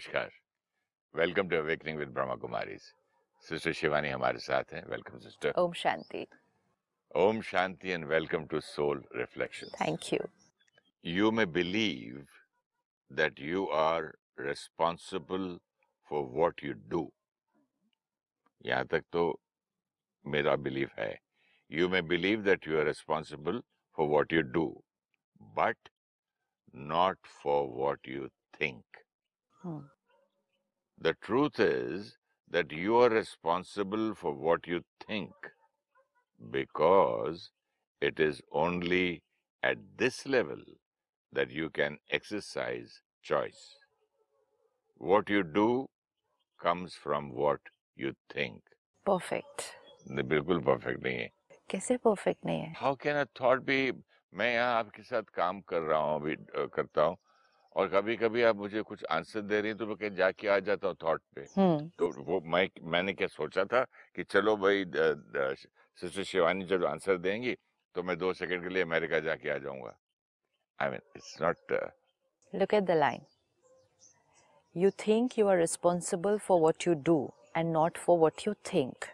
नमस्कार। Welcome to awakening with Brahma Kumaris. Sister Shivani हमारे साथ हैं। Welcome sister. Om Shanti. Om Shanti and welcome to soul reflection thank you. You may believe that you are responsible for what you do यहाँ तक तो मेरा belief है। You may believe that you are responsible for what you do but not for what you think. Hmm. The truth is that you are responsible for what you think because it is only at this level that you can exercise choice. What you do comes from what you think. नहीं, बिल्कुल perfect नहीं है कैसे perfect नहीं है how can a thought be मैं यहाँ आपके साथ काम कर रहा हूँ अभी करता हूँ और कभी कभी आप मुझे कुछ आंसर दे रही हैं तो मैं कहीं जाके आ जाता हूँ थॉट पे। तो वो मैं मैंने क्या सोचा था कि चलो भाई सिस्टर शिवानी जब आंसर देंगी तो मैं दो सेकंड के लिए अमेरिका जाके आ जाऊँगा। I mean it's not Look at the line. You think you are responsible for what you do and not for what you think,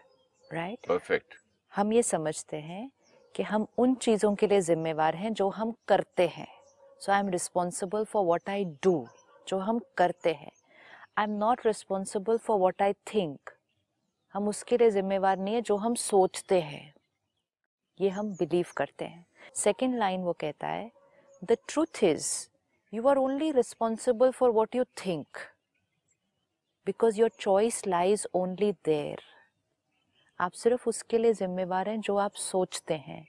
right? Perfect हम ये समझते हैं कि हम उन चीज़ों के लिए जिम्मेवार हैं जो हम करते हैं। So I am responsible for what I do जो हम करते हैं. I am not responsible for what I think हम उसके लिए जिम्मेवार नहीं है, जो हम सोचते हैं. ये हम बिलीव करते हैं. सेकेंड लाइन वो कहता है the truth is you are only responsible for what you think because your choice lies only there आप सिर्फ़ उसके लिए जिम्मेवार हैं जो आप सोचते हैं,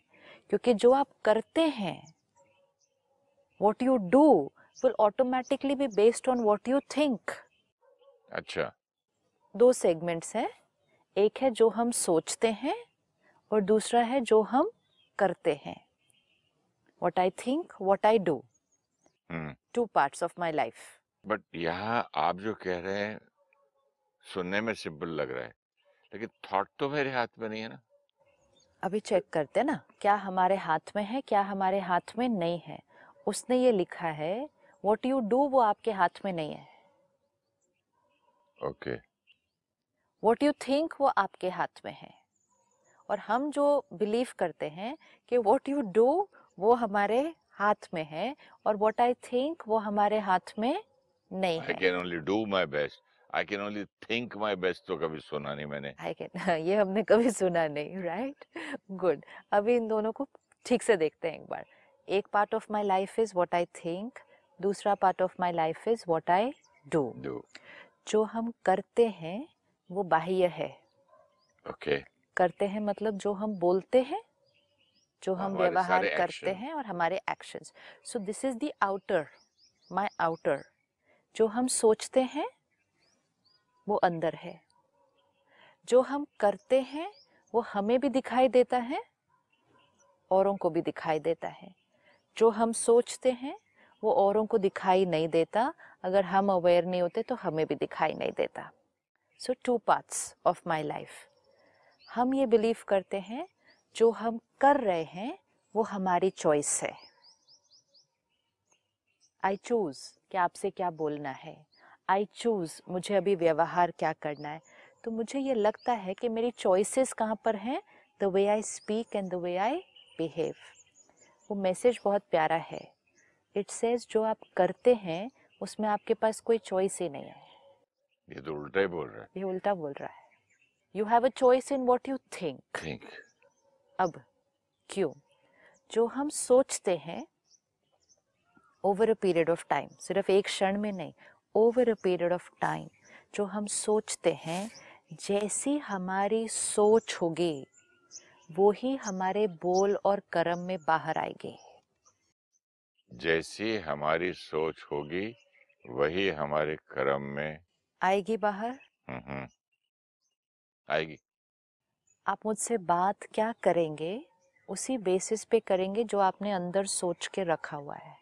क्योंकि जो आप करते हैं what you do will automatically be based on what you think अच्छा। दो सेगमेंट्स हैं। एक है जो हम सोचते हैं और दूसरा है जो हम करते हैं। What I think what I do two part of my life but यहाँ आप जो कह रहे हैं सुनने में सिंपल लग रहा है लेकिन थॉट तो मेरे हाथ में नहीं है ना। अभी चेक करते हैं ना क्या हमारे हाथ में है क्या हमारे हाथ में नहीं है। उसने ये लिखा है वॉट यू डू वो आपके हाथ में नहीं है. ओके वॉट यू थिंक वो आपके हाथ में है। और हम जो बिलीव करते हैं कि वॉट यू डू वो हमारे हाथ में है और वॉट आई थिंक वो हमारे हाथ में नहीं आई है। Can only do my best I can only think my best तो कभी सुना नहीं मैंने। आई कैन ये हमने कभी सुना नहीं राइट गुड अभी इन दोनों को ठीक से देखते हैं एक बार। एक part of my life is what I think दूसरा part of my life is what I do do जो हम करते हैं वो बाह्य है। ओके करते हैं मतलब जो हम बोलते हैं जो हम व्यवहार करते हैं और हमारे actions so this is the outer my outer जो हम सोचते हैं वो अंदर है। जो हम करते हैं वो हमें भी दिखाई देता है औरों को भी दिखाई देता है। जो हम सोचते हैं, वो औरों को दिखाई नहीं देता। अगर हम अवेयर नहीं होते तो हमें भी दिखाई नहीं देता। So two parts of my life हम ये बिलीव करते हैं, जो हम कर रहे हैं, वो हमारी चॉइस है। आई चूज़ कि आपसे क्या बोलना है। आई चूज़ मुझे अभी व्यवहार क्या करना है। तो मुझे ये लगता है कि मेरी चॉइसेस कहाँ पर हैं? The way I speak and the way I behave वो मैसेज बहुत प्यारा है। इट सेज जो आप करते हैं उसमें आपके पास कोई चॉइस ही नहीं है। ये तो उल्टा ही बोल रहा है। ये उल्टा बोल रहा है। You have a choice in what you think think अब क्यों? जो हम सोचते हैं over a period of time सिर्फ़ एक क्षण में नहीं over a period of time जो हम सोचते हैं जैसी हमारी सोच होगी वो ही हमारे बोल और कर्म में बाहर आएगी। जैसी हमारी सोच होगी वही हमारे कर्म में। आएगी बाहर? हम्म, हम्म, आएगी। आप मुझसे बात क्या करेंगे? उसी बेसिस पे करेंगे जो आपने अंदर सोच के रखा हुआ है।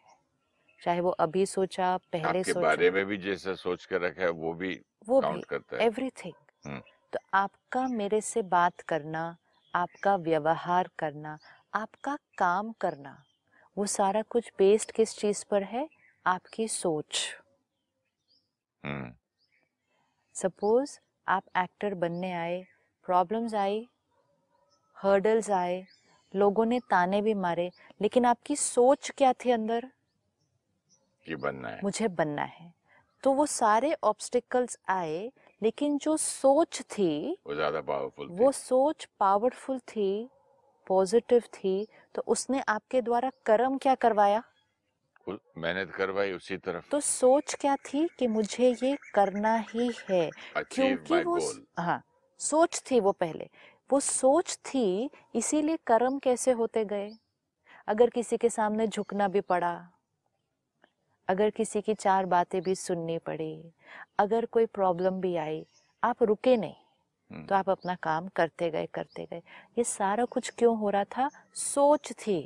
चाहे वो अभी सोचा पहले आपके सोचा। बारे में भी जैसा सोच के रखा है वो भी वो काउंट भी करता है। एवरीथिंग हम्म। तो आपका मेरे से बात करना आपका व्यवहार करना आपका काम करना वो सारा कुछ बेस्ड किस चीज़ पर है? आपकी सोच। हम्म। सपोज़ आप एक्टर बनने आए प्रॉब्लम्स आई हर्डल्स आए लोगों ने ताने भी मारे लेकिन आपकी सोच क्या थी अंदर? कि बनना है। मुझे बनना है। तो वो सारे ऑब्स्टिकल्स आए लेकिन जो सोच थी वो ज़्यादा पावरफुल वो सोच पावरफुल थी पॉजिटिव थी तो उसने आपके द्वारा कर्म क्या करवाया? मेहनत करवाई उसी तरफ़। तो सोच क्या थी कि मुझे ये करना ही है? क्योंकि वो हाँ सोच थी वो पहले। वो सोच थी इसीलिए कर्म कैसे होते गए? अगर किसी के सामने झुकना भी पड़ा अगर किसी की चार बातें भी सुननी पड़ी अगर कोई प्रॉब्लम भी आई आप रुके नहीं। हम्म। तो आप अपना काम करते गए करते गए। ये सारा कुछ क्यों हो रहा था? सोच थी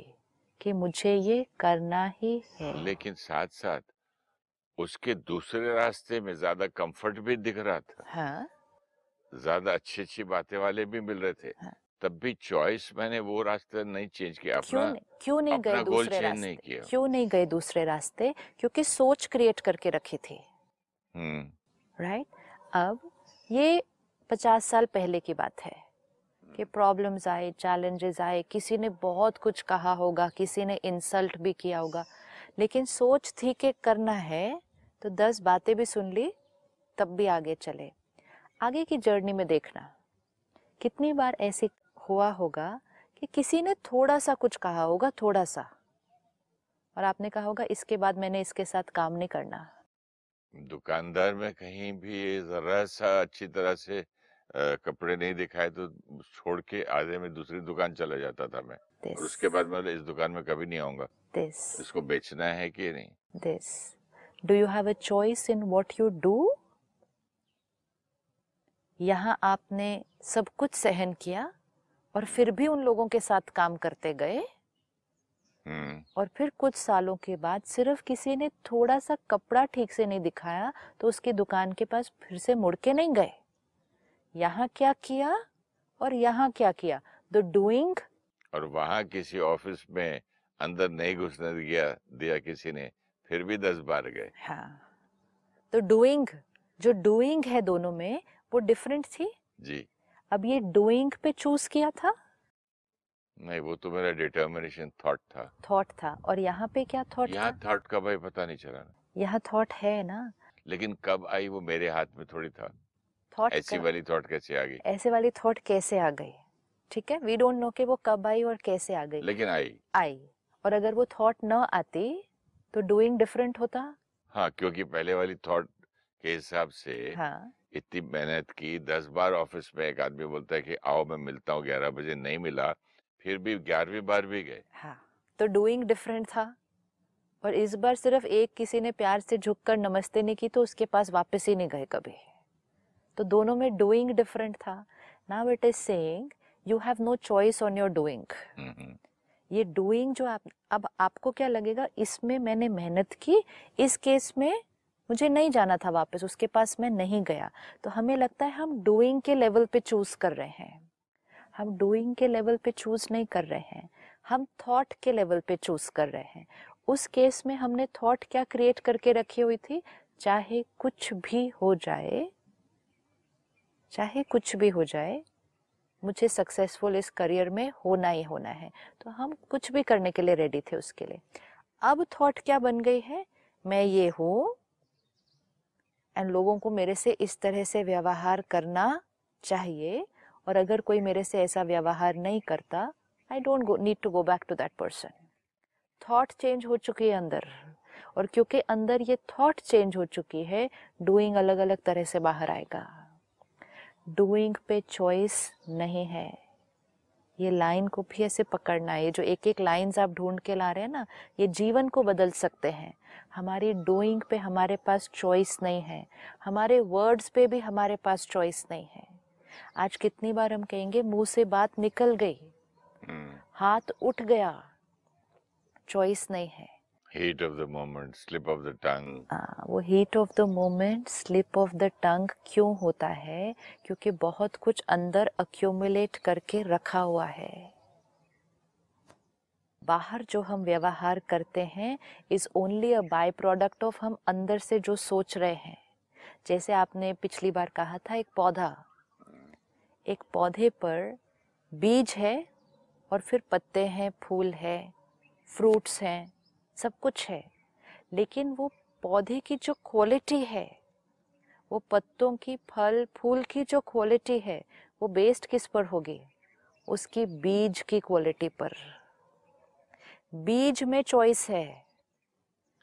कि मुझे ये करना ही है। लेकिन साथ साथ उसके दूसरे रास्ते में ज़्यादा कंफर्ट भी दिख रहा था। हाँ। ज़्यादा अच्छी अच्छी बातें वाले भी मिल रहे थे। हाँ। तब भी चॉइस मैंने वो रास्ते नहीं चेंज किया अपना क्यों नहीं, क्यों नहीं गए दूसरे रास्ते नहीं किया। क्यों नहीं गए दूसरे रास्ते? क्योंकि सोच क्रिएट करके रखी थी। राइट? अब ये पचास साल पहले की बात है कि प्रॉब्लम्स आए चैलेंजेस आए किसी ने बहुत कुछ कहा होगा किसी ने इंसल्ट भी किया होगा लेकिन सोच थी कि करना है तो दस बातें भी सुन ली तब भी आगे चले। आगे की जर्नी में देखना कितनी बार ऐसे हुआ होगा कि किसी ने थोड़ा सा कुछ कहा होगा थोड़ा सा और आपने कहा होगा इसके बाद मैंने इसके साथ काम नहीं करना। दुकानदार में कहीं भी जरा सा अच्छी तरह से कपड़े नहीं दिखाए तो छोड़ के आधे में दूसरी दुकान चला जाता था मैं। और उसके बाद मैं इस दुकान में कभी नहीं आऊँगा। इसको बेचना है कि नहीं? This. Do you have a choice in what you do? यहाँ आपने सब कुछ सहन किया। और फिर भी उन लोगों के साथ काम करते गए। हम्म। और फिर कुछ सालों के बाद सिर्फ़ किसी ने थोड़ा सा कपड़ा ठीक से नहीं दिखाया तो उसकी दुकान के पास फिर से मुड़ के नहीं गए। यहाँ क्या किया और यहाँ क्या किया? द डूइंग और वहाँ किसी ऑफ़िस में अंदर नहीं घुसने दिया दिया किसी ने फिर भी दस बार गए। हाँ। तो डूइंग जो डूइंग है दोनों में वो डिफरेंट थी? जी। अब ये डूइंग पे चूज़ किया था? नहीं वो तो मेरा डिटर्मिनेशन थॉट था। थॉट था। और यहाँ पे क्या थॉट यहाँ थॉट कब आई पता नहीं चला यहाँ थॉट है ना। लेकिन कब आई वो मेरे हाथ में थोड़ी था। थॉट ऐसी वाली थॉट कैसे आ गई? ऐसे वाली थॉट कैसे आ गई? ठीक है? वी डोंट नो कि वो कब आई और कैसे आ गई। लेकिन आई। आई। और अगर वो थॉट न आती तो डूइंग डिफरेंट होता। हाँ क्योंकि पहले वाली थॉट के हिसाब से हाँ। इतनी मेहनत की दस बार ऑफ़िस में एक आदमी बोलता है कि आओ मैं मिलता हूँ ग्यारह बजे नहीं मिला फिर भी ग्यारहवीं बार भी गए। हाँ तो डूइंग डिफरेंट था। और इस बार सिर्फ़ एक किसी ने प्यार से झुककर नमस्ते नहीं की तो उसके पास वापस ही नहीं गए कभी। तो दोनों में डूइंग डिफरेंट था। Now it is saying you have no choice on your doing. ये डूइंग जो आप अब आपको क्या लगेगा इसमें मैंने मेहनत की इस केस में मुझे नहीं जाना था वापस, उसके पास मैं नहीं गया। तो हमें लगता है हम डूइंग के लेवल पे चूज़ कर रहे हैं। हम डूइंग के लेवल पे चूज़ नहीं कर रहे हैं। हम थॉट के लेवल पे चूज़ कर रहे हैं। उस केस में हमने थॉट क्या क्रिएट करके रखी हुई थी? चाहे कुछ भी हो जाए, चाहे कुछ भी हो जाए, मुझे सक्सेसफुल इस करियर में होना ही होना है। तो हम कुछ भी करने के लिए रेडी थे उसके लिए। अब थॉट क्या बन गई है? मैं ये हूँ एंड लोगों को मेरे से इस तरह से व्यवहार करना चाहिए। और अगर कोई मेरे से ऐसा व्यवहार नहीं करता I don't go need to go back to that person thought change हो चुकी है अंदर। और क्योंकि अंदर ये थॉट चेंज हो चुकी है डूइंग अलग अलग तरह से बाहर आएगा। डूइंग पे चॉइस नहीं है। ये लाइन को भी ऐसे पकड़ना है ये जो एक एक लाइंस आप ढूंढ के ला रहे हैं ना ये जीवन को बदल सकते हैं। हमारी डूइंग पे हमारे पास चॉइस नहीं है हमारे वर्ड्स पे भी हमारे पास चॉइस नहीं है। आज कितनी बार हम कहेंगे मुँह से बात निकल गई हम्म। हाथ उठ गया चॉइस नहीं है। Heat of the moment slip of the tongue वो heat of the moment, slip of the tongue क्यों होता है? क्योंकि बहुत कुछ अंदर अक्यूमुलेट करके रखा हुआ है। बाहर जो हम व्यवहार करते हैं is only a by product of हम अंदर से जो सोच रहे हैं। जैसे आपने पिछली बार कहा था एक पौधा। एक पौधे पर बीज है और फिर पत्ते हैं, फूल है फ्रूट्स हैं। सब कुछ है लेकिन वो पौधे की जो क्वालिटी है वो पत्तों की फल फूल की जो क्वालिटी है वो बेस्ड किस पर होगी? उसकी बीज की क्वालिटी पर। बीज में चॉइस है।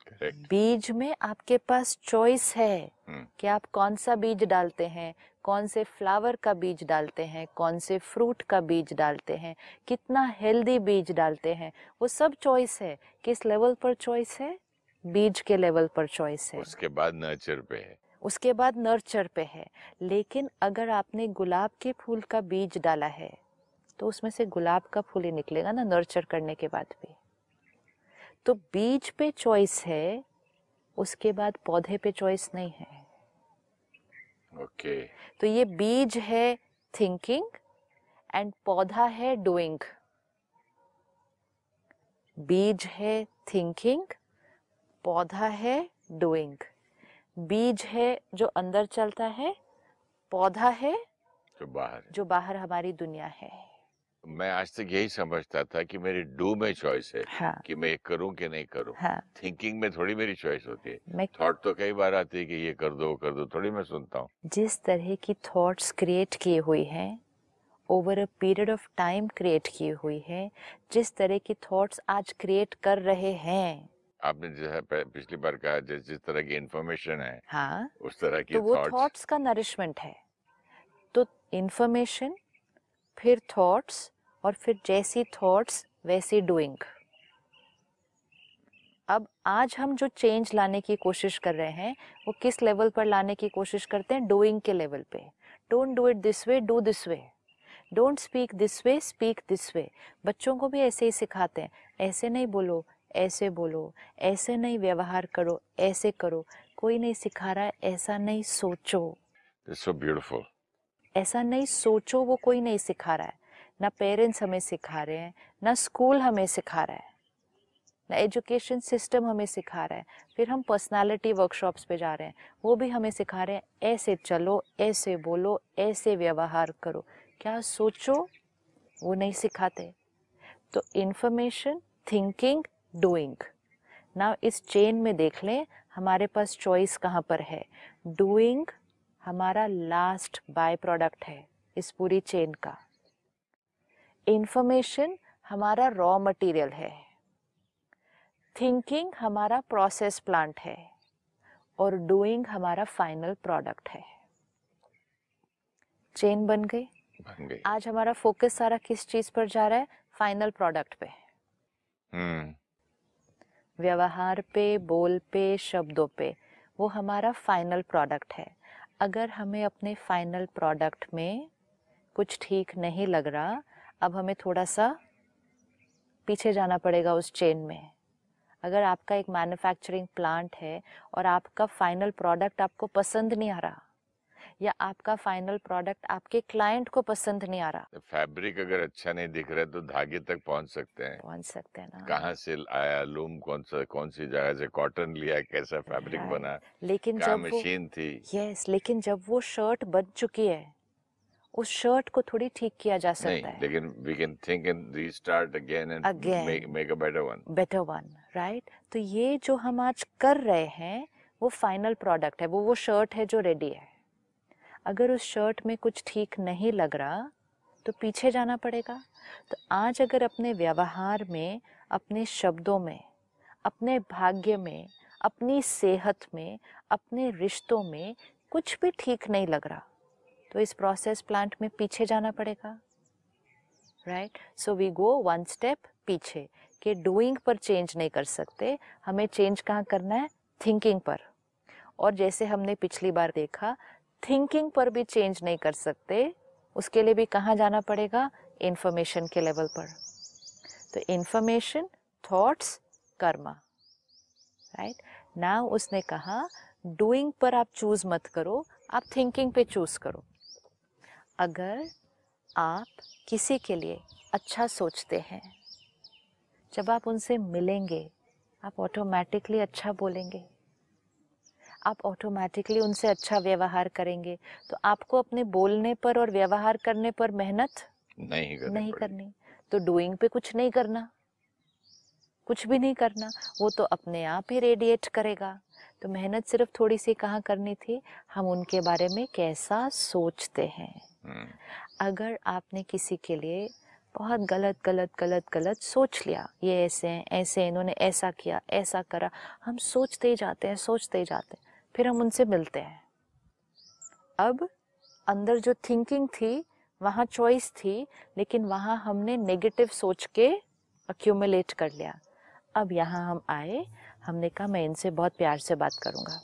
करेक्ट बीज में आपके पास चॉइस है हम्म। कि आप कौन सा बीज डालते हैं कौन से फ्लावर का बीज डालते हैं कौन से फ्रूट का बीज डालते हैं कितना हेल्दी बीज डालते हैं वो सब चॉइस है। किस लेवल पर चॉइस है? बीज के लेवल पर चॉइस है। उसके बाद नर्चर पे है। उसके बाद नर्चर पे है। लेकिन अगर आपने गुलाब के फूल का बीज डाला है तो उसमें से गुलाब का फूल ही निकलेगा ना नर्चर करने के बाद भी। तो बीज पे चॉइस है उसके बाद पौधे पे चॉइस नहीं है। ओके। तो ये बीज है थिंकिंग एंड पौधा है डूइंग बीज है थिंकिंग पौधा है डूइंग बीज है जो अंदर चलता है पौधा है जो बाहर है। जो बाहर हमारी दुनिया है। मैं आज तक यही समझता था कि मेरी डू में चॉइस है हाँ। कि मैं ये करूँ कि नहीं करूँ। हाँ। थिंकिंग में थोड़ी मेरी चॉइस होती है। मैं थॉट तो कई बार आती है कि ये कर दो कर दो थोड़ी मैं सुनता हूँ। जिस तरह की थॉट्स क्रिएट किए हुई हैं over a period of time create की हुई है जिस तरह की थॉट्स आज क्रिएट कर रहे हैं। आपने जैसा पिछली बार कहा जिस जिस तरह की इंफॉर्मेशन है हाँ। उस तरह की तो वो थॉट्स का नरिशमेंट है। तो इंफॉर्मेशन फिर थॉट्स और फिर जैसी थॉट्स वैसी डूइंग अब आज हम जो चेंज लाने की कोशिश कर रहे हैं, वो किस लेवल पर लाने की कोशिश करते हैं? डूइंग के लेवल पे. Don't do it this way do this way don't speak this way speak this way बच्चों को भी ऐसे ही सिखाते हैं. ऐसे नहीं बोलो, ऐसे बोलो. ऐसे नहीं व्यवहार करो, ऐसे करो. कोई नहीं सिखा रहा है, ऐसा नहीं सोचो. सो ब्यूटीफुल ऐसा नहीं, सोचो वो कोई नहीं सिखा रहा है। ना पेरेंट्स हमें सिखा रहे हैं, ना स्कूल हमें सिखा रहा है, ना एजुकेशन सिस्टम हमें सिखा रहा है। फिर हम पर्सनालिटी वर्कशॉप्स पे जा रहे हैं, वो भी हमें सिखा रहे हैं, ऐसे चलो, ऐसे बोलो, ऐसे व्यवहार करो। क्या सोचो? वो नहीं सिखाते। तो इन्फॉर्मेशन थिंकिंग डूइंग ना इस चेन में देख लें, हमारे पास चॉइस कहाँ पर है? डूइंग हमारा लास्ट बाय प्रोडक्ट है इस पूरी चेन का। इंफॉर्मेशन हमारा रॉ मटेरियल है। थिंकिंग हमारा प्रोसेस प्लांट है। और डूइंग हमारा फाइनल प्रोडक्ट है। चेन बन गई। बन गई। आज हमारा फोकस सारा किस चीज़ पर जा रहा है? फाइनल प्रोडक्ट पे। हम्म। व्यवहार पे बोल पे शब्दों पे वो हमारा फाइनल प्रोडक्ट है। अगर हमें अपने फाइनल प्रोडक्ट में कुछ ठीक नहीं लग रहा, अब हमें थोड़ा सा पीछे जाना पड़ेगा उस चेन में। अगर आपका एक मैन्युफैक्चरिंग प्लांट है और आपका फाइनल प्रोडक्ट आपको पसंद नहीं आ रहा या आपका फाइनल प्रोडक्ट आपके क्लाइंट को पसंद नहीं आ रहा? फैब्रिक अगर अच्छा नहीं दिख रहा है तो धागे तक पहुँच सकते हैं। पहुँच सकते हैं ना। कहाँ से आया लूम कौन सा कौन सी जगह से कॉटन लिया कैसा फैब्रिक. बना लेकिन जब मशीन थी? यस लेकिन जब वो शर्ट बन चुकी है उस शर्ट को थोड़ी ठीक किया जा सकता है। लेकिन we can think and restart again and. Make make a better one better one right तो ये जो हम आज कर रहे हैं वो फाइनल प्रोडक्ट है वो वो शर्ट है जो रेडी है। अगर उस शर्ट में कुछ ठीक नहीं लग रहा तो पीछे जाना पड़ेगा। तो आज अगर अपने व्यवहार में, अपने शब्दों में, अपने भाग्य में, अपनी सेहत में, अपने रिश्तों में कुछ भी ठीक नहीं लग रहा तो इस प्रोसेस प्लांट में पीछे जाना पड़ेगा। Right so we go one step पीछे, कि डूइंग पर चेंज नहीं कर सकते। हमें चेंज कहाँ करना है? थिंकिंग पर। और जैसे हमने पिछली बार देखा थिंकिंग पर भी चेंज नहीं कर सकते। उसके लिए भी कहाँ जाना पड़ेगा? इन्फॉर्मेशन के लेवल पर। तो information thoughts karma right now उसने कहा डूइंग पर आप चूज़ मत करो, आप थिंकिंग पे चूज़ करो। अगर आप किसी के लिए अच्छा सोचते हैं, जब आप उनसे मिलेंगे, आप ऑटोमेटिकली अच्छा बोलेंगे। आप ऑटोमेटिकली उनसे अच्छा व्यवहार करेंगे। तो आपको अपने बोलने पर और व्यवहार करने पर मेहनत? नहीं करनी नहीं करनी। तो डूइंग पे कुछ नहीं करना। कुछ भी नहीं करना। वो तो अपने आप ही रेडिएट करेगा। तो मेहनत सिर्फ़ थोड़ी सी कहाँ करनी थी? हम उनके बारे में कैसा सोचते हैं। हम्म, अगर आपने किसी के लिए बहुत गलत गलत गलत गलत सोच लिया ये ऐसे हैं ऐसे इन्होंने ऐसा किया ऐसा करा हम सोचते ही जाते हैं सोचते ही जाते हैं। फिर हम उनसे मिलते हैं। अब अंदर जो थिंकिंग थी वहाँ चॉइस थी लेकिन वहाँ हमने नेगेटिव सोच के अक्यूमुलेट कर लिया। अब यहाँ हम आए हमने कहा मैं इनसे बहुत प्यार से बात करूँगा।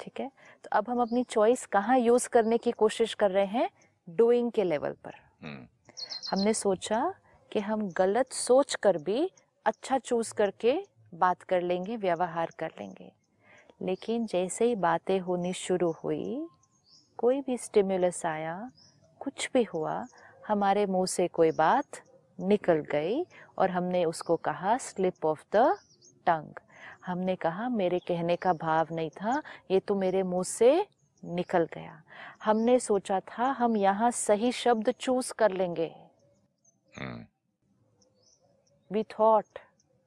ठीक है? तो अब हम अपनी चॉइस कहाँ यूज़ करने की कोशिश कर रहे हैं? डूइंग के लेवल पर। हम्म, हमने सोचा कि हम गलत सोच कर भी अच्छा चूज़ करके बात कर लेंगे व्यवहार कर लेंगे। लेकिन जैसे ही बातें होनी शुरू हुई कोई भी स्टिमुलस आया कुछ भी हुआ हमारे मुँह से कोई बात निकल गई और हमने उसको कहा स्लिप ऑफ़ द टंग हमने कहा मेरे कहने का भाव नहीं था ये तो मेरे मुँह से निकल गया। हमने सोचा था हम यहाँ सही शब्द चूज़ कर लेंगे। वी थॉट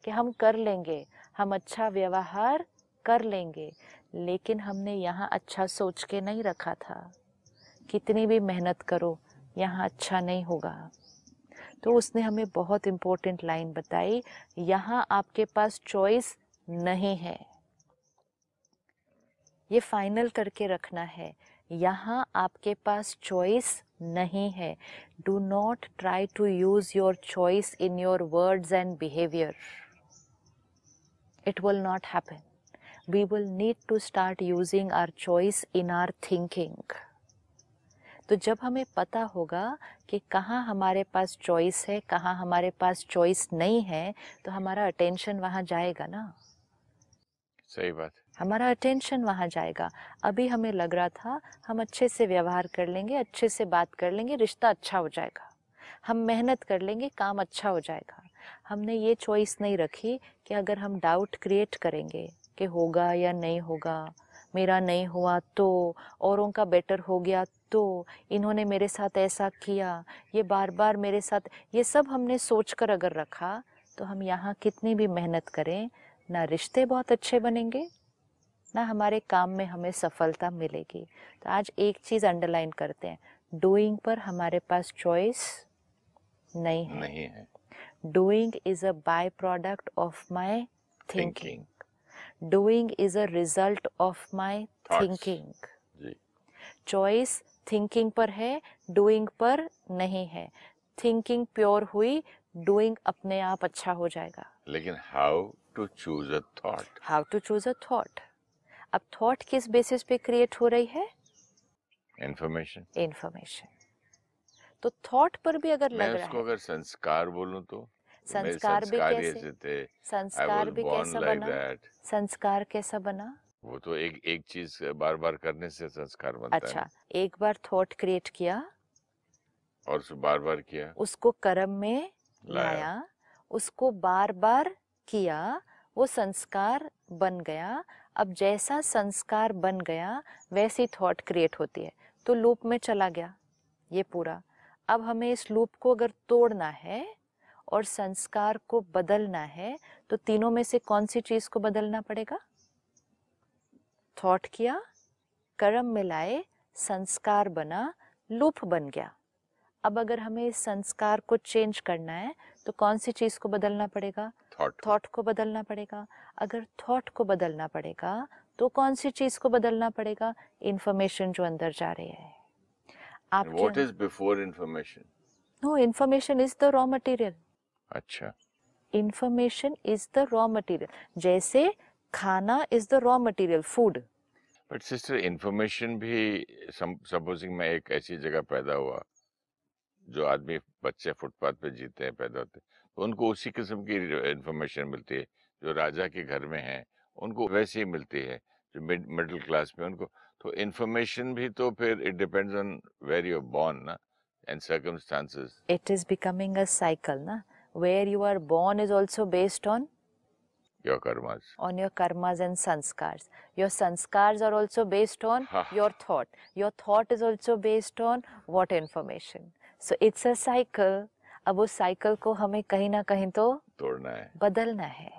कि हम कर लेंगे हम अच्छा व्यवहार कर लेंगे, लेकिन हमने यहाँ अच्छा सोच के नहीं रखा था। कितनी भी मेहनत करो, यहाँ अच्छा नहीं होगा। तो उसने हमें बहुत इम्पोर्टेंट लाइन बताई, यहाँ आपके पास चॉइस नहीं है। ये फाइनल करके रखना है। यहाँ आपके पास चॉइस नहीं है। Do not try to use your choice in your words and behaviour it will not happen. We will need to start using our choice in our thinking. तो जब हमें पता होगा कि कहाँ हमारे पास चॉइस है कहाँ हमारे पास चॉइस नहीं है तो हमारा अटेंशन वहाँ जाएगा ना। सही बात। हमारा अटेंशन वहाँ जाएगा। अभी हमें लग रहा था हम अच्छे से व्यवहार कर लेंगे अच्छे से बात कर लेंगे रिश्ता अच्छा हो जाएगा। हम मेहनत कर लेंगे काम अच्छा हो जाएगा। हमने ये चॉइस नहीं रखी कि अगर हम डाउट क्रिएट करेंगे कि होगा या नहीं होगा? मेरा नहीं हुआ तो औरों का बेटर हो गया तो इन्होंने मेरे साथ ऐसा किया ये बार बार मेरे साथ ये सब हमने सोच कर अगर रखा तो हम यहाँ कितनी भी मेहनत करें ना रिश्ते बहुत अच्छे बनेंगे ना हमारे काम में हमें सफलता मिलेगी। तो आज एक चीज़ अंडरलाइन करते हैं डूइंग पर हमारे पास चॉइस नहीं है। नहीं है। Doing is a by product of thinking thinking doing is a result of my thinking choice thinking पर है डूइंग पर नहीं है। थिंकिंग प्योर हुई डूइंग अपने आप अच्छा हो जाएगा। लेकिन how to choose a thought how to choose a thought अब थॉट किस बेसिस पे क्रिएट हो रही है? इंफॉर्मेशन इंफॉर्मेशन तो थॉट पर भी अगर लग रहा है। अगर संस्कार बोलूँ तो? संस्कार भी कैसे थे। संस्कार भी कैसा लाइक बना? दैट संस्कार कैसा बना? वो तो एक एक चीज़ बार बार करने से संस्कार बनता है। अच्छा एक बार थॉट क्रिएट किया। और उसे बार बार किया। उसको कर्म में लाया। लाया उसको बार बार किया वो संस्कार बन गया। अब जैसा संस्कार बन गया वैसी थॉट क्रिएट होती है। तो लूप में चला गया ये पूरा। अब हमें इस लूप को अगर तोड़ना है और संस्कार को बदलना है तो तीनों में से कौन सी चीज़ को बदलना पड़ेगा? थॉट किया कर्म मिलाए संस्कार बना लूप बन गया। अब अगर हमें इस संस्कार को चेंज करना है तो कौन सी चीज़ को बदलना पड़ेगा? थॉट को। बदलना पड़ेगा। अगर थॉट को बदलना पड़ेगा तो कौन सी चीज़ को बदलना पड़ेगा? इंफॉर्मेशन जो अंदर जा रही है। व्हाट आपके is before information no information is the raw material अच्छा। Information is the raw material जैसे खाना is the raw material food but sister information भी सपोजिंग मैं एक ऐसी जगह पैदा हुआ जो आदमी बच्चे फुटपाथ पे जीते हैं पैदा होते हैं तो उनको उसी किस्म की इंफॉर्मेशन मिलती है जो राजा के घर में है उनको वैसी ही मिलती है जो मिडिल क्लास में उनको। तो इंफॉर्मेशन भी तो फिर it depends on where you born ना and circumstances it is becoming a cycle na where you are born is also based on your karmas on your karmas and sanskar your sanskar are also based on your thought your thought is also based on what information so it's a cycle अब उस cycle को हमें कहीं ना कहीं तो तोड़ना है। बदलना है।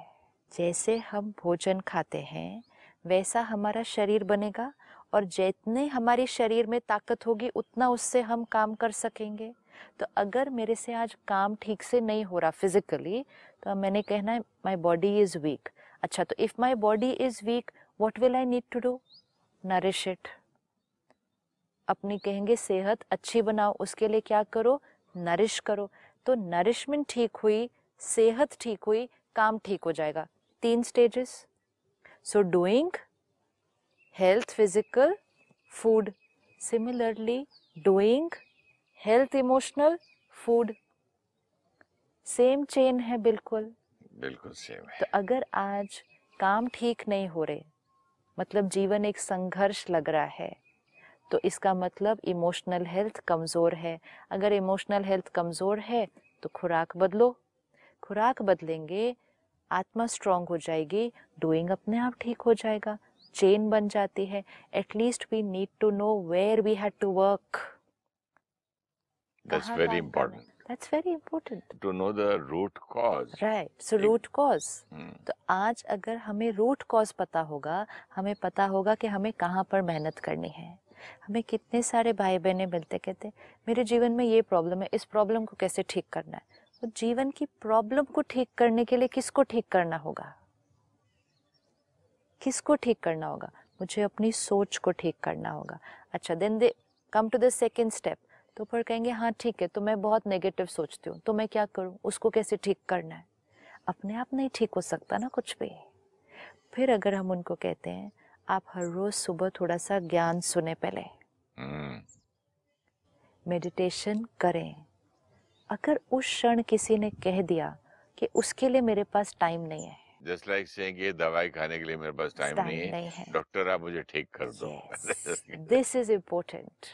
जैसे हम भोजन खाते हैं वैसा हमारा शरीर बनेगा और जितने हमारी शरीर में ताकत होगी उतना उससे हम काम कर सकेंगे। तो अगर मेरे से आज काम ठीक से नहीं हो रहा फिजिकली तो मैंने कहना है माई बॉडी इज़ वीक अच्छा तो if my body is weak what will I need to do nourish it अपनी कहेंगे, सेहत अच्छी बनाओ, उसके लिए क्या करो? नरिश करो. तो नरिशमेंट ठीक हुई, सेहत ठीक हुई, काम ठीक हो जाएगा। तीन stages so doing health physical food similarly doing health emotional food same chain है बिल्कुल। बिल्कुल सेम है। तो अगर आज काम ठीक नहीं हो रहे मतलब जीवन एक संघर्ष लग रहा है तो इसका मतलब इमोशनल हेल्थ कमज़ोर है। अगर इमोशनल हेल्थ कमज़ोर है तो खुराक बदलो। खुराक बदलेंगे आत्मा स्ट्रांग हो जाएगी डूइंग अपने आप ठीक हो जाएगा चेन बन जाती है। At least we need to know where we had to work very important that's very important to know the root cause right so एक- रूट कॉज हम्म, तो आज अगर हमें रूट कॉज पता होगा हमें पता होगा कि हमें कहाँ पर मेहनत करनी है। हमें कितने सारे भाई बहनें मिलते कहते मेरे जीवन में ये प्रॉब्लम है इस प्रॉब्लम को कैसे ठीक करना है? तो जीवन की प्रॉब्लम को ठीक करने के लिए किसको ठीक करना होगा? किसको ठीक करना होगा? मुझे अपनी सोच को ठीक करना होगा। अच्छा then they come to the second step तो फिर कहेंगे हाँ ठीक है तो मैं बहुत नेगेटिव सोचती हूँ तो मैं क्या करूँ? उसको कैसे ठीक करना है? अपने आप नहीं ठीक हो सकता ना कुछ भी। फिर अगर हम उनको कहते हैं आप हर रोज सुबह थोड़ा सा ज्ञान सुने पहले। हम्म, मेडिटेशन करें। अगर उस क्षण किसी ने कह दिया कि उसके लिए मेरे पास टाइम नहीं है। जस्ट लाइक सेइंग ये दवाई खाने के लिए मेरे पास टाइम टाइम नहीं नहीं है। डॉक्टर आप मुझे ठीक कर दो। दिस इज़ इम्पोर्टेंट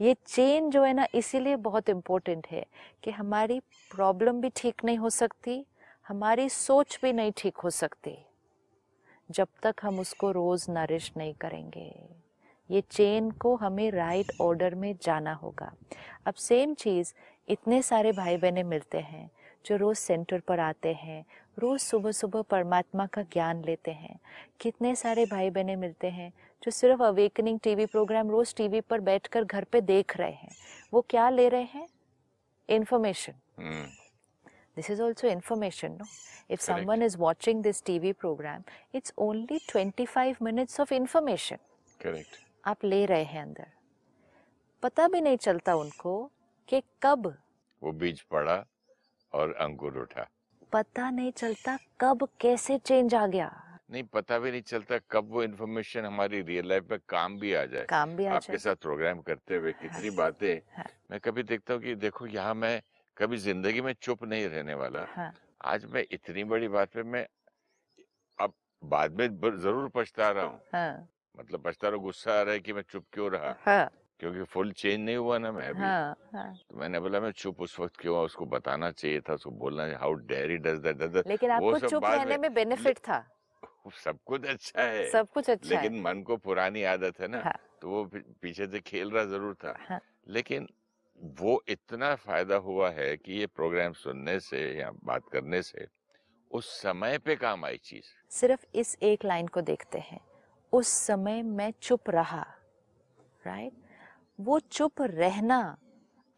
ये चेन जो है ना, इसीलिए बहुत इम्पोर्टेंट है कि हमारी प्रॉब्लम भी ठीक नहीं हो सकती, हमारी सोच भी नहीं ठीक हो सकती, जब तक हम उसको रोज नरिश नहीं करेंगे। ये चेन को हमें राइट ऑर्डर में जाना होगा। अब सेम चीज़, इतने सारे भाई बहनें मिलते हैं, जो रोज़ सेंटर पर आते हैं रोज़ सुबह सुबह परमात्मा का ज्ञान लेते हैं। कितने सारे भाई बहनें मिलते हैं जो सिर्फ़ अवेकनिंग टीवी प्रोग्राम रोज़ टीवी पर बैठकर घर पे देख रहे हैं। वो क्या ले रहे हैं? Information this is also information no? If Correct. someone is watching this tv program it's only 25 minutes of information. Correct आप ले रहे हैं अंदर। पता भी नहीं चलता उनको कि कब। वो बीज पड़ा और अंकुर उठा। पता नहीं चलता कब कैसे चेंज आ गया। नहीं पता भी नहीं चलता कब वो इन्फॉर्मेशन हमारी रियल लाइफ में काम भी आ जाए। काम भी आ आपके साथ प्रोग्राम करते हुए कितनी बातें हाँ। मैं कभी देखता हूँ कि देखो यहाँ मैं कभी ज़िंदगी में चुप नहीं रहने वाला। हाँ। आज मैं इतनी बड़ी बात पे मैं अब बाद में ज़रूर पछता रहा हूँ। हाँ। मतलब पछता रहा हूँ, गुस्सा आ रहा है कि मैं चुप क्यों रहा? हाँ। क्योंकि फुल चेंज नहीं हुआ ना मैं अभी। हाँ हाँ। तो मैंने बोला मैं चुप उस वक्त क्यों उसको बताना चाहिए था उसको बोलना हाउ डेयर डज दैट लेकिन आपको चुप रहने में- में बेनिफिट था। सब कुछ अच्छा है। सब कुछ अच्छा लेकिन है मन को पुरानी आदत है ना हाँ। तो वो पीछे से खेल रहा ज़रूर था। हाँ। लेकिन वो इतना फ़ायदा हुआ है कि ये प्रोग्राम सुनने से या बात करने से उस समय पे काम आई चीज़। सिर्फ़ इस एक लाइन को देखते हैं। उस समय मैं चुप रहा राइट वो चुप रहना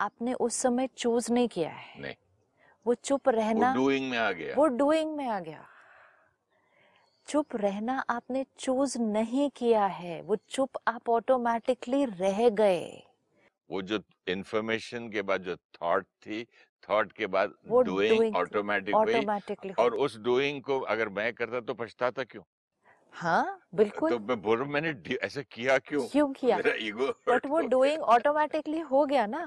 आपने उस समय चूज़ नहीं किया है। नहीं। वो चुप वो रहना डूइंग में आ गया। वो डूइंग में आ गया। चुप रहना आपने चूज़ नहीं किया है। वो चुप आप ऑटोमेटिकली रह गए। वो जो इंफॉर्मेशन के बाद जो थॉट थी थॉट के बाद डूइंग ऑटोमेटिक ऑटोमेटिकली और उस डूइंग को अगर मैं करता तो पछताता क्यों? हाँ बिल्कुल। तो मैं बोल रहा हूँ, मैंने ऐसा किया क्यों? क्यों किया? मेरा ईगो बट वो डूइंग ऑटोमेटिकली हो गया ना।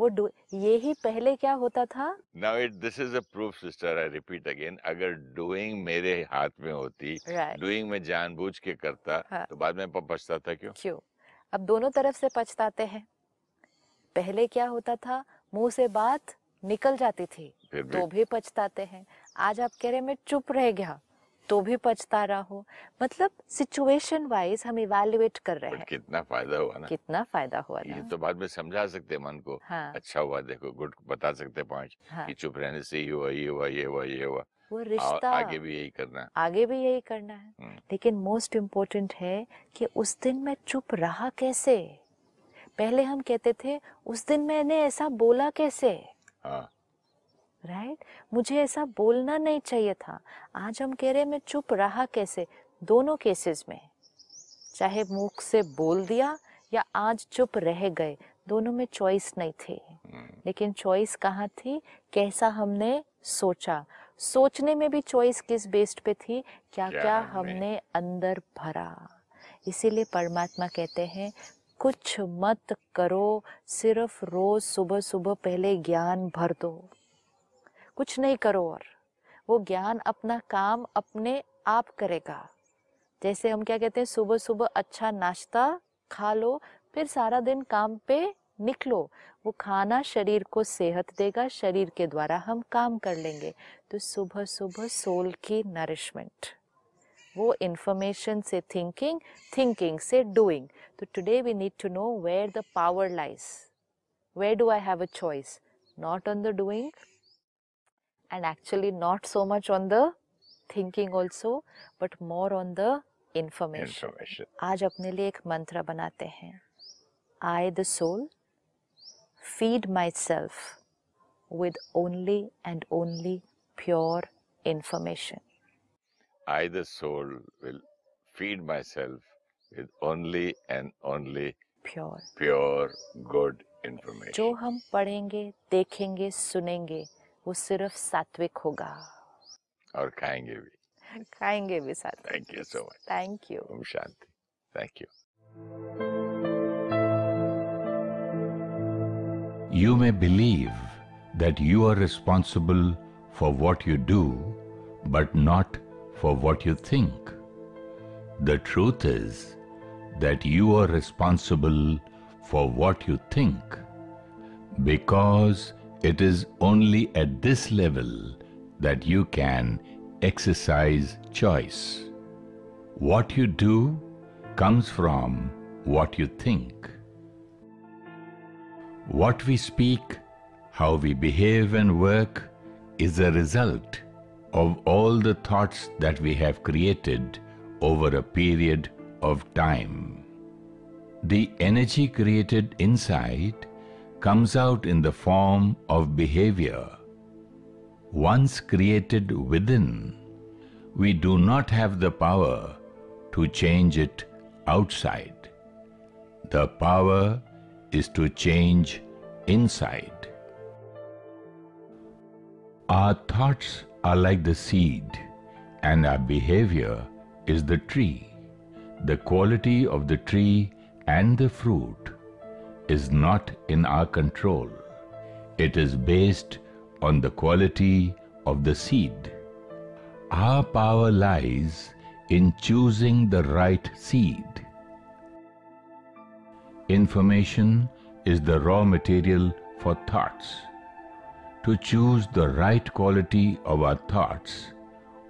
वो do यही पहले क्या होता था? Now it this is a proof sister I repeat again अगर डूइंग मेरे हाथ में होती डूइंग में जानबूझ के करता हाँ। तो बाद में पछताता क्यों? क्यों? अब दोनों तरफ़ से पछताते हैं। पहले क्या होता था? मुँह से बात निकल जाती थी भी। तो भी पछताते हैं। आज आप कह रहे मैं चुप रह गया। तो भी पछता रहा हो। मतलब सिचुएशन वाइज हम इवेल्युएट कर रहे हैं। कितना फ़ायदा हुआ ना। कितना फ़ायदा हुआ ये तो बाद में समझा सकते मन को। हाँ। अच्छा हुआ देखो गुड बता सकते पाँच हाँ। कि चुप रहने से ये हुआ ये हुआ ये हुआ ये हुआ। वो रिश्ता आगे भी यही करना है। आगे भी यही करना है। हम्म। लेकिन मोस्ट इम्पोर्टेंट है कि उस दिन मैं चुप रहा कैसे? पहले हम कहते थे उस दिन मैंने ऐसा बोला कैसे? हाँ। राइट? मुझे ऐसा बोलना नहीं चाहिए था। आज हम कह रहे हैं मैं चुप रहा कैसे? दोनों केसेस में। चाहे मुख से बोल दिया या आज चुप रह गए दोनों में चॉइस नहीं थी। हम्म, लेकिन चॉइस कहाँ थी? कैसा हमने सोचा? सोचने में भी चॉइस किस बेस्ड पे थी? क्या क्या हमने? अंदर भरा? इसीलिए परमात्मा कहते हैं कुछ मत करो सिर्फ़ रोज सुबह सुबह पहले ज्ञान भर दो। कुछ नहीं करो और। वो ज्ञान अपना काम अपने आप करेगा। जैसे हम क्या कहते हैं, सुबह सुबह अच्छा नाश्ता खा लो, फिर सारा दिन काम पे निकलो। वो खाना शरीर को सेहत देगा, शरीर के द्वारा हम काम कर लेंगे। तो सुबह सुबह सोल की नरिशमेंट वो इंफॉर्मेशन से थिंकिंग थिंकिंग से डूइंग तो today we need to know where the power lies where do I have a choice not on the doing and actually not so much on the thinking also but more on the information information. आज अपने लिए एक मंत्र बनाते हैं I the soul feed myself with only and only pure information I, the soul, will feed myself with only and only pure pure good information. जो हम पढ़ेंगे देखेंगे सुनेंगे वो सिर्फ़ सात्विक होगा और खाएँगे भी खाएँगे भी सात्विक thank you so much thank you Om Shanti thank you You may believe that you are responsible for what you do, but not for what you think. The truth is that you are responsible for what you think, because it is only at this level that you can exercise choice. What you do comes from what you think. What we speak, how we behave and work is a result of all the thoughts that we have created over a period of time. The energy created inside comes out in the form of behavior. Once created within, we do not have the power to change it outside. The power is to change inside. Our thoughts are like the seed, and our behavior is the tree. The quality of the tree and the fruit is not in our control. It is based on the quality of the seed. Our power lies in choosing the right seed. Information is the raw material for thoughts. To choose the right quality of our thoughts,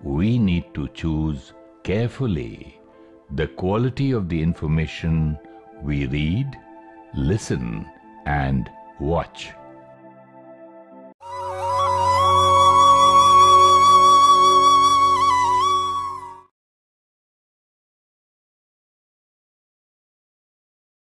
we need to choose carefully the quality of the information we read, listen, and watch.